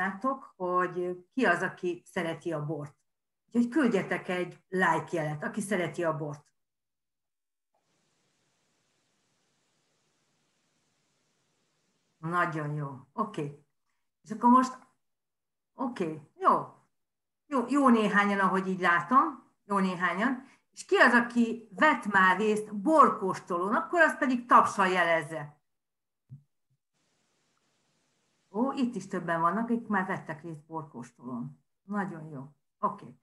látok, hogy ki az, aki szereti a bort. Úgyhogy küldjetek egy like jelet, aki szereti a bort. Nagyon jó. Oké. Okay. És akkor most, oké, okay. jó. jó. Jó néhányan, ahogy így látom, jó néhányan. És ki az, aki vett már részt borkóstolón, akkor az pedig tapsal jelezze. Ó, itt is többen vannak, akik már vettek részt borkóstolón. Nagyon jó. Oké. Okay.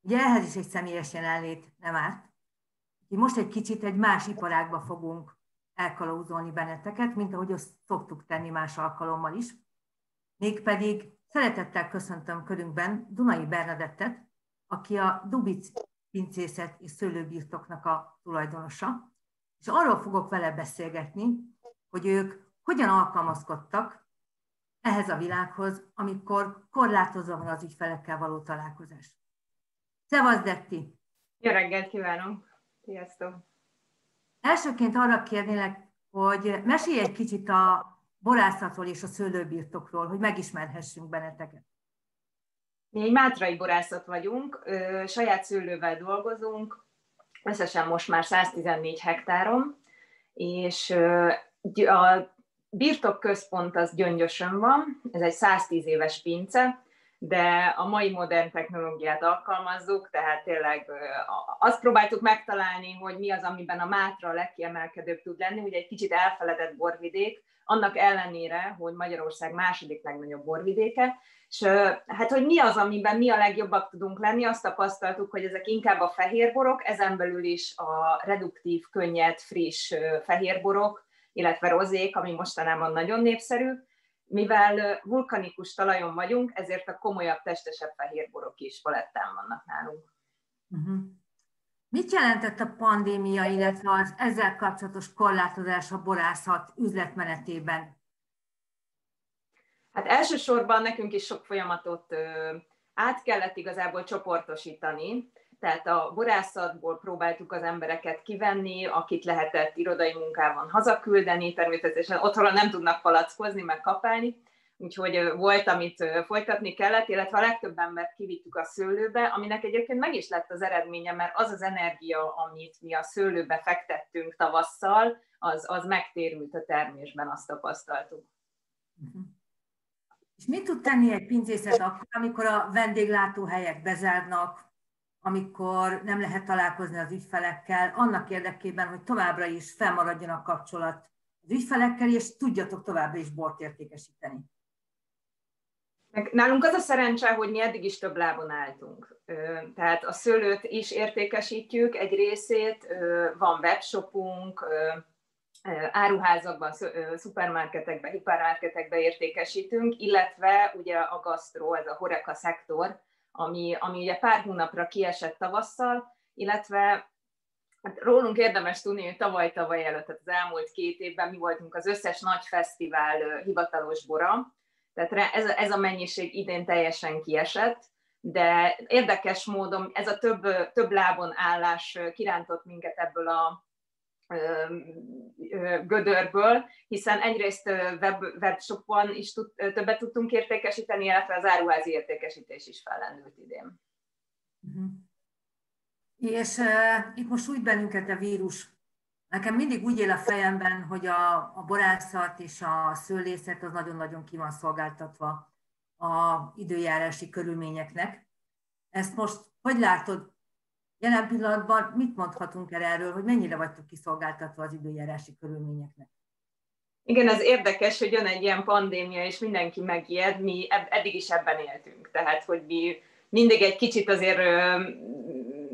Ugye ehhez is egy személyes jelenlét nem árt. Most egy kicsit egy más iparágba fogunk elkalauzolni benneteket, mint ahogy azt szoktuk tenni más alkalommal is. Mégpedig szeretettel köszöntöm körünkben Dunai Bernadettet, aki a Dubic pincészet és szőlőbirtoknak a tulajdonosa, és arról fogok vele beszélgetni, hogy ők hogyan alkalmazkodtak ehhez a világhoz, amikor korlátozva van az ügyfelekkel való találkozás. Szevasz, Detti! Jó reggelt kívánok! Sziasztok! Elsőként arra kérnélek, hogy mesélj egy kicsit a borászatról és a szőlőbirtokról, hogy megismerhessünk benneteket. Mi egy mátrai borászat vagyunk, saját szőlővel dolgozunk, összesen most már 114 hektáron, és a birtok központ az Gyöngyösön van, ez egy 110 éves pince, de a mai modern technológiát alkalmazzuk, tehát tényleg azt próbáltuk megtalálni, hogy mi az, amiben a Mátra a legkiemelkedőbb tud lenni, ugye egy kicsit elfeledett borvidék, annak ellenére, hogy Magyarország második legnagyobb borvidéke, és hát, hogy mi az, amiben mi a legjobbak tudunk lenni, azt tapasztaltuk, hogy ezek inkább a fehérborok, ezen belül is a reduktív, könnyed, friss fehérborok, illetve rozék, ami mostanában nagyon népszerű, mivel vulkanikus talajon vagyunk, ezért a komolyabb, testesebb fehérborok is palettán vannak nálunk. Uh-huh. Mit jelentett a pandémia, illetve az ezzel kapcsolatos korlátozás a borászat üzletmenetében? Hát elsősorban nekünk is sok folyamatot át kellett igazából csoportosítani, tehát a borászatból próbáltuk az embereket kivenni, akit lehetett irodai munkában hazaküldeni, természetesen otthon nem tudnak palackozni, meg kapálni, úgyhogy volt, amit folytatni kellett, illetve a legtöbb embert kivittük a szőlőbe, aminek egyébként meg is lett az eredménye, mert az az energia, amit mi a szőlőbe fektettünk tavasszal, az, az megtérült a termésben, azt tapasztaltuk. Uh-huh. És mit tud tenni egy pincészet akkor, amikor a vendéglátóhelyek bezárnak, amikor nem lehet találkozni az ügyfelekkel, annak érdekében, hogy továbbra is felmaradjon a kapcsolat az ügyfelekkel, és tudjatok továbbra is bort értékesíteni. Nálunk az a szerencse, hogy mi eddig is több lábon álltunk. Tehát a szőlőt is értékesítjük egy részét, van webshopunk, áruházakban, szupermarketekben, hipermarketekben értékesítünk, illetve ugye a gasztró, ez a horeka szektor, ami, ami ugye pár hónapra kiesett tavasszal, illetve hát rólunk érdemes tudni, hogy tavaly-tavaly előtt, tehát az elmúlt két évben mi voltunk az összes nagy fesztivál hivatalos bora, tehát ez ez a mennyiség idén teljesen kiesett, de érdekes módon ez a több, több lábon állás kirántott minket ebből a gödörből, hiszen egyrészt web, webshopon is tud, többet tudtunk értékesíteni, illetve az áruházi értékesítés is fellendült idén. Uh-huh. És uh, itt most sújt bennünket a vírus. Nekem mindig úgy él a fejemben, hogy a, a borászat és a szőlészet az nagyon-nagyon ki van szolgáltatva a időjárási körülményeknek. Ezt most hogy látod, Jelen pillanatban mit mondhatunk el erről, hogy mennyire vagytok kiszolgáltatva az időjárási körülményeknek? Igen, ez érdekes, hogy jön egy ilyen pandémia, és mindenki megijed, mi eddig is ebben éltünk. Tehát, hogy mi mindig egy kicsit azért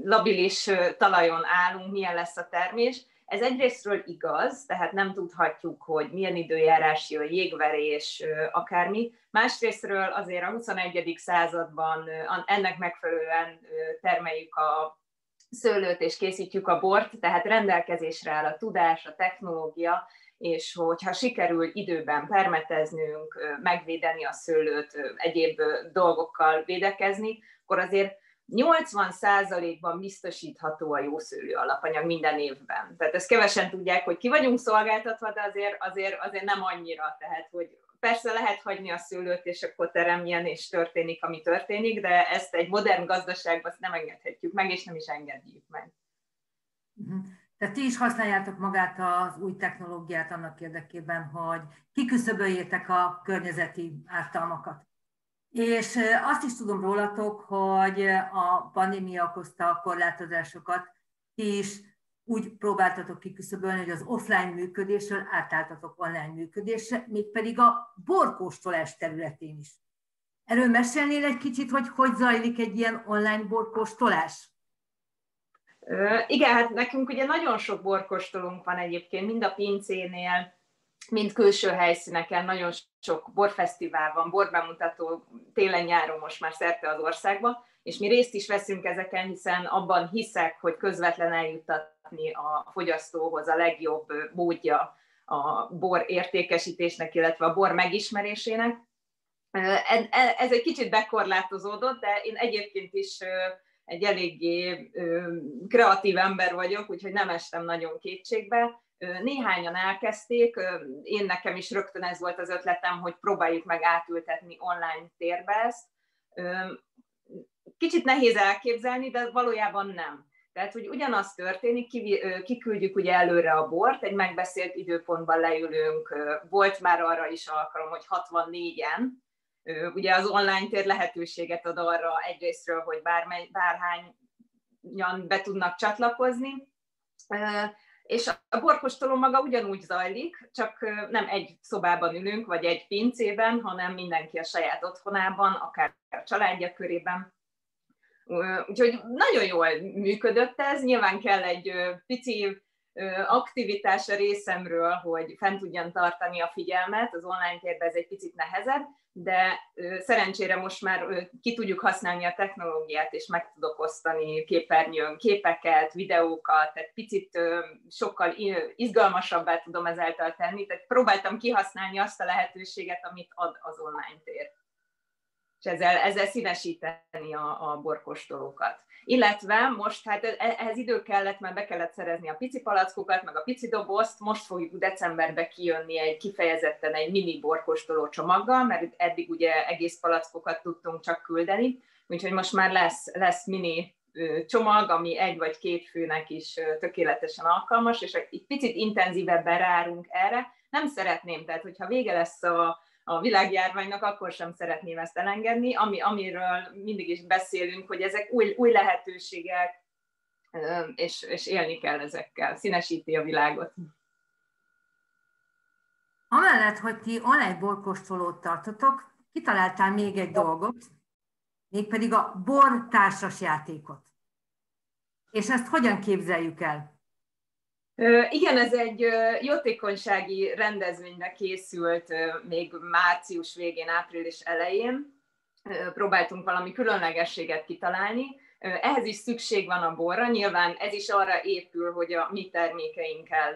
labilis talajon állunk, milyen lesz a termés. Ez egyrésztről igaz, tehát nem tudhatjuk, hogy milyen időjárás jön, jégverés, akármi. Másrésztről azért a 21. században ennek megfelelően termeljük a szőlőt és készítjük a bort, tehát rendelkezésre áll a tudás, a technológia, és hogyha sikerül időben permeteznünk, megvédeni a szőlőt, egyéb dolgokkal védekezni, akkor azért 80%-ban biztosítható a jó szőlő alapanyag minden évben. Tehát ezt kevesen tudják, hogy ki vagyunk szolgáltatva, de azért, azért, azért nem annyira. Tehát, hogy persze lehet hagyni a szőlőt, és akkor teremjen, és történik, ami történik, de ezt egy modern gazdaságban nem engedhetjük meg, és nem is engedjük meg. Tehát ti is használjátok magát az új technológiát annak érdekében, hogy kiküszöböljétek a környezeti ártalmakat. És azt is tudom rólatok, hogy a pandémia okozta korlátozásokat ti is úgy próbáltatok kiküszöbölni, hogy az offline működésről átálltatok online működésre, mégpedig a borkóstolás területén is. Erről mesélnél egy kicsit, hogy hogy zajlik egy ilyen online borkóstolás? Igen, hát nekünk ugye nagyon sok borkostolunk van egyébként, mind a pincénél, mind külső helyszíneken, nagyon sok borfesztivál van, borbemutató télen-nyáron most már szerte az országban, és mi részt is veszünk ezeken, hiszen abban hiszek, hogy közvetlen eljuttatni a fogyasztóhoz a legjobb módja a bor értékesítésnek, illetve a bor megismerésének. Ez egy kicsit bekorlátozódott, de én egyébként is egy eléggé kreatív ember vagyok, úgyhogy nem estem nagyon kétségbe. Néhányan elkezdték, én nekem is rögtön ez volt az ötletem, hogy próbáljuk meg átültetni online térbe ezt. Kicsit nehéz elképzelni, de valójában nem. Tehát, hogy ugyanaz történik, kiküldjük ugye előre a bort, egy megbeszélt időpontban leülünk, volt már arra is alkalom, hogy 64-en, Ugye az online tér lehetőséget ad arra egyrésztről, hogy bármely, bárhányan be tudnak csatlakozni, és a borkostoló maga ugyanúgy zajlik, csak nem egy szobában ülünk, vagy egy pincében, hanem mindenki a saját otthonában, akár a családja körében. Úgyhogy nagyon jól működött ez, nyilván kell egy pici aktivitás a részemről, hogy fent tudjam tartani a figyelmet, az online térben ez egy picit nehezebb, de szerencsére most már ki tudjuk használni a technológiát, és meg tudok osztani képernyőn képeket, videókat, tehát picit sokkal izgalmasabbá tudom ezáltal tenni, tehát próbáltam kihasználni azt a lehetőséget, amit ad az online tér. És ezzel, ezzel színesíteni a, a borkostolókat. Illetve most hát e-, ehhez idő kellett, mert be kellett szerezni a pici palackokat, meg a pici dobozt, most fogjuk decemberbe kijönni egy kifejezetten egy mini borkostoló csomaggal, mert eddig ugye egész palackokat tudtunk csak küldeni, úgyhogy most már lesz, lesz mini csomag, ami egy vagy két főnek is tökéletesen alkalmas, és egy picit intenzívebben rárunk erre. Nem szeretném, tehát hogyha vége lesz a, a világjárványnak, akkor sem szeretném ezt elengedni, ami, amiről mindig is beszélünk, hogy ezek új, új lehetőségek, és, és élni kell ezekkel, színesíti a világot. Amellett, hogy ti online borkostolót tartotok, kitaláltál még egy dolgot, mégpedig a bor társas játékot. És ezt hogyan képzeljük el? Igen, ez egy jótékonysági rendezvényre készült még március végén, április elején. Próbáltunk valami különlegességet kitalálni. Ehhez is szükség van a borra, nyilván ez is arra épül, hogy a mi termékeinkkel,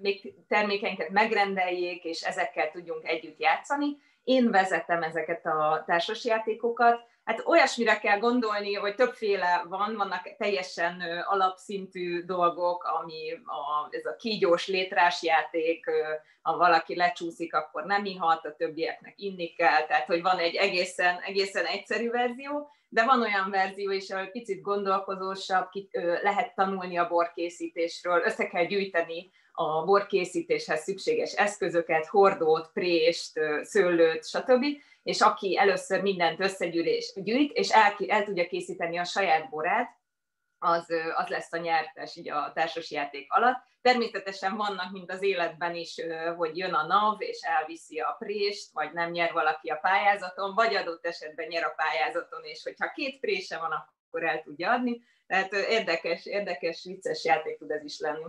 még termékeinket megrendeljék, és ezekkel tudjunk együtt játszani. Én vezetem ezeket a társasjátékokat, Hát olyasmire kell gondolni, hogy többféle van, vannak teljesen alapszintű dolgok, ami a, ez a kígyós létrás játék, ha valaki lecsúszik, akkor nem ihat, a többieknek inni kell, tehát hogy van egy egészen, egészen egyszerű verzió, de van olyan verzió is, ahol picit gondolkozósabb, lehet tanulni a borkészítésről, össze kell gyűjteni a borkészítéshez szükséges eszközöket, hordót, prést, szőlőt, stb és aki először mindent összegyűjt gyűjt, és el, el tudja készíteni a saját borát, az, az lesz a nyertes így a társasjáték alatt. Természetesen vannak, mint az életben is, hogy jön a NAV, és elviszi a prést, vagy nem nyer valaki a pályázaton, vagy adott esetben nyer a pályázaton, és hogyha két prése van, akkor el tudja adni. Tehát érdekes, érdekes, vicces játék tud ez is lenni.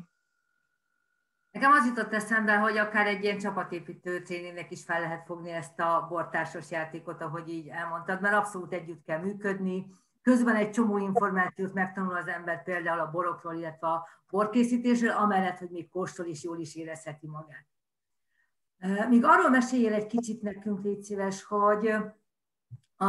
Nekem az jutott eszembe, hogy akár egy ilyen csapatépítő tréningnek is fel lehet fogni ezt a bortársas játékot, ahogy így elmondtad, mert abszolút együtt kell működni. Közben egy csomó információt megtanul az ember például a borokról, illetve a borkészítésről, amellett, hogy még kóstol is jól is érezheti magát. Míg arról meséljél egy kicsit nekünk, légy szíves, hogy a,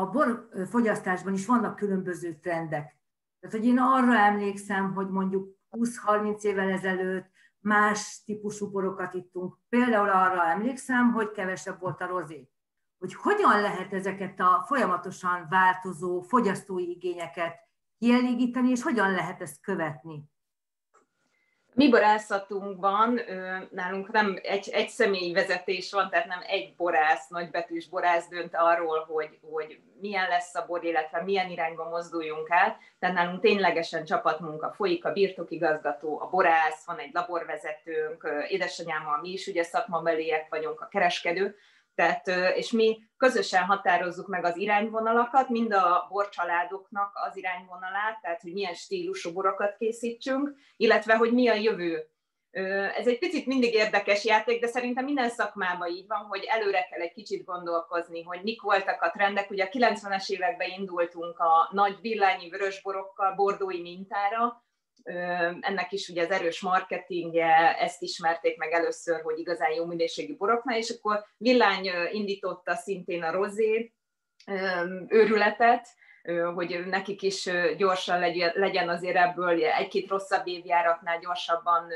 a borfogyasztásban is vannak különböző trendek. Tehát, hogy én arra emlékszem, hogy mondjuk 20-30 évvel ezelőtt más típusú borokat ittunk. Például arra emlékszem, hogy kevesebb volt a rozé. Hogy hogyan lehet ezeket a folyamatosan változó fogyasztói igényeket kielégíteni, és hogyan lehet ezt követni? Mi borászatunkban nálunk nem egy, egy személyi vezetés van, tehát nem egy borász, nagybetűs borász dönt arról, hogy, hogy milyen lesz a bor, illetve milyen irányba mozduljunk el. Tehát nálunk ténylegesen csapatmunka folyik, a birtokigazgató, a borász, van egy laborvezetőnk, édesanyámmal mi is ugye szakmabeliek vagyunk, a kereskedő, tehát, és mi közösen határozzuk meg az irányvonalakat, mind a borcsaládoknak az irányvonalát, tehát hogy milyen stílusú borokat készítsünk, illetve hogy mi a jövő. Ez egy picit mindig érdekes játék, de szerintem minden szakmában így van, hogy előre kell egy kicsit gondolkozni, hogy mik voltak a trendek. Ugye a 90-es években indultunk a nagy villányi vörösborokkal, bordói mintára, ennek is ugye az erős marketingje, ezt ismerték meg először, hogy igazán jó minőségű boroknál, és akkor Villány indította szintén a rozé őrületet, hogy nekik is gyorsan legyen azért ebből egy-két rosszabb évjáratnál gyorsabban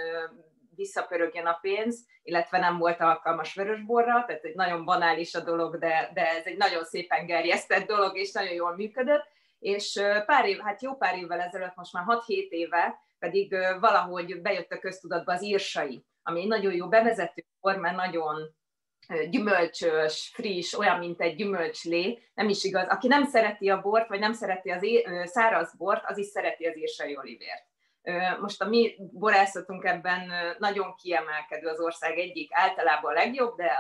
visszapörögjön a pénz, illetve nem volt alkalmas vörösborra, tehát egy nagyon banális a dolog, de, de ez egy nagyon szépen gerjesztett dolog, és nagyon jól működött és pár év, hát jó pár évvel ezelőtt, most már 6-7 éve pedig valahogy bejött a köztudatba az írsai, ami egy nagyon jó bevezető mert nagyon gyümölcsös, friss, olyan, mint egy gyümölcslé, nem is igaz. Aki nem szereti a bort, vagy nem szereti az é- száraz bort, az is szereti az írsai olivért. Most a mi borászatunk ebben nagyon kiemelkedő az ország egyik, általában a legjobb, de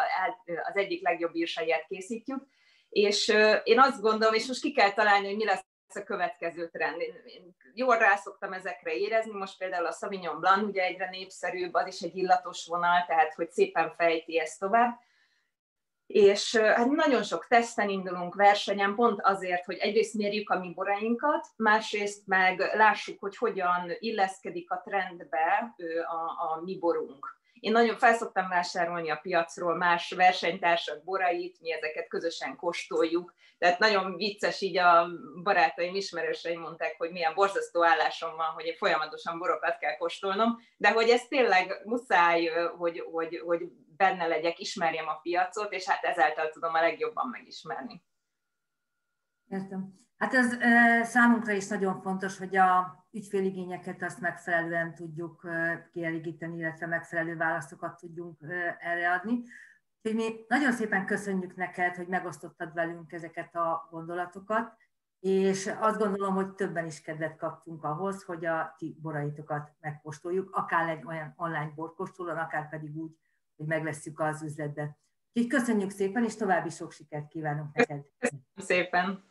az egyik legjobb írsaiát készítjük, és én azt gondolom, és most ki kell találni, hogy mi lesz a következő trend. Én, én jól rászoktam ezekre érezni, most például a Sauvignon Blanc ugye egyre népszerűbb, az is egy illatos vonal, tehát hogy szépen fejti ezt tovább. És hát nagyon sok teszten indulunk versenyen, pont azért, hogy egyrészt mérjük a mi borainkat, másrészt meg lássuk, hogy hogyan illeszkedik a trendbe a, a mi borunk. Én nagyon felszoktam vásárolni a piacról más versenytársak borait, mi ezeket közösen kóstoljuk, tehát nagyon vicces, így a barátaim, ismerőseim mondták, hogy milyen borzasztó állásom van, hogy én folyamatosan borokat kell kóstolnom, de hogy ez tényleg muszáj, hogy, hogy, hogy benne legyek, ismerjem a piacot, és hát ezáltal tudom a legjobban megismerni. Értem. Hát ez e, számunkra is nagyon fontos, hogy a ügyféligényeket azt megfelelően tudjuk kielégíteni, illetve megfelelő válaszokat tudjunk erre adni. Úgyhogy mi nagyon szépen köszönjük neked, hogy megosztottad velünk ezeket a gondolatokat, és azt gondolom, hogy többen is kedvet kaptunk ahhoz, hogy a ti boraitokat megkóstoljuk, akár egy olyan online borkóstolón, akár pedig úgy, hogy megveszünk az üzletbe. Úgyhogy köszönjük szépen, és további sok sikert kívánunk neked. Köszönöm szépen!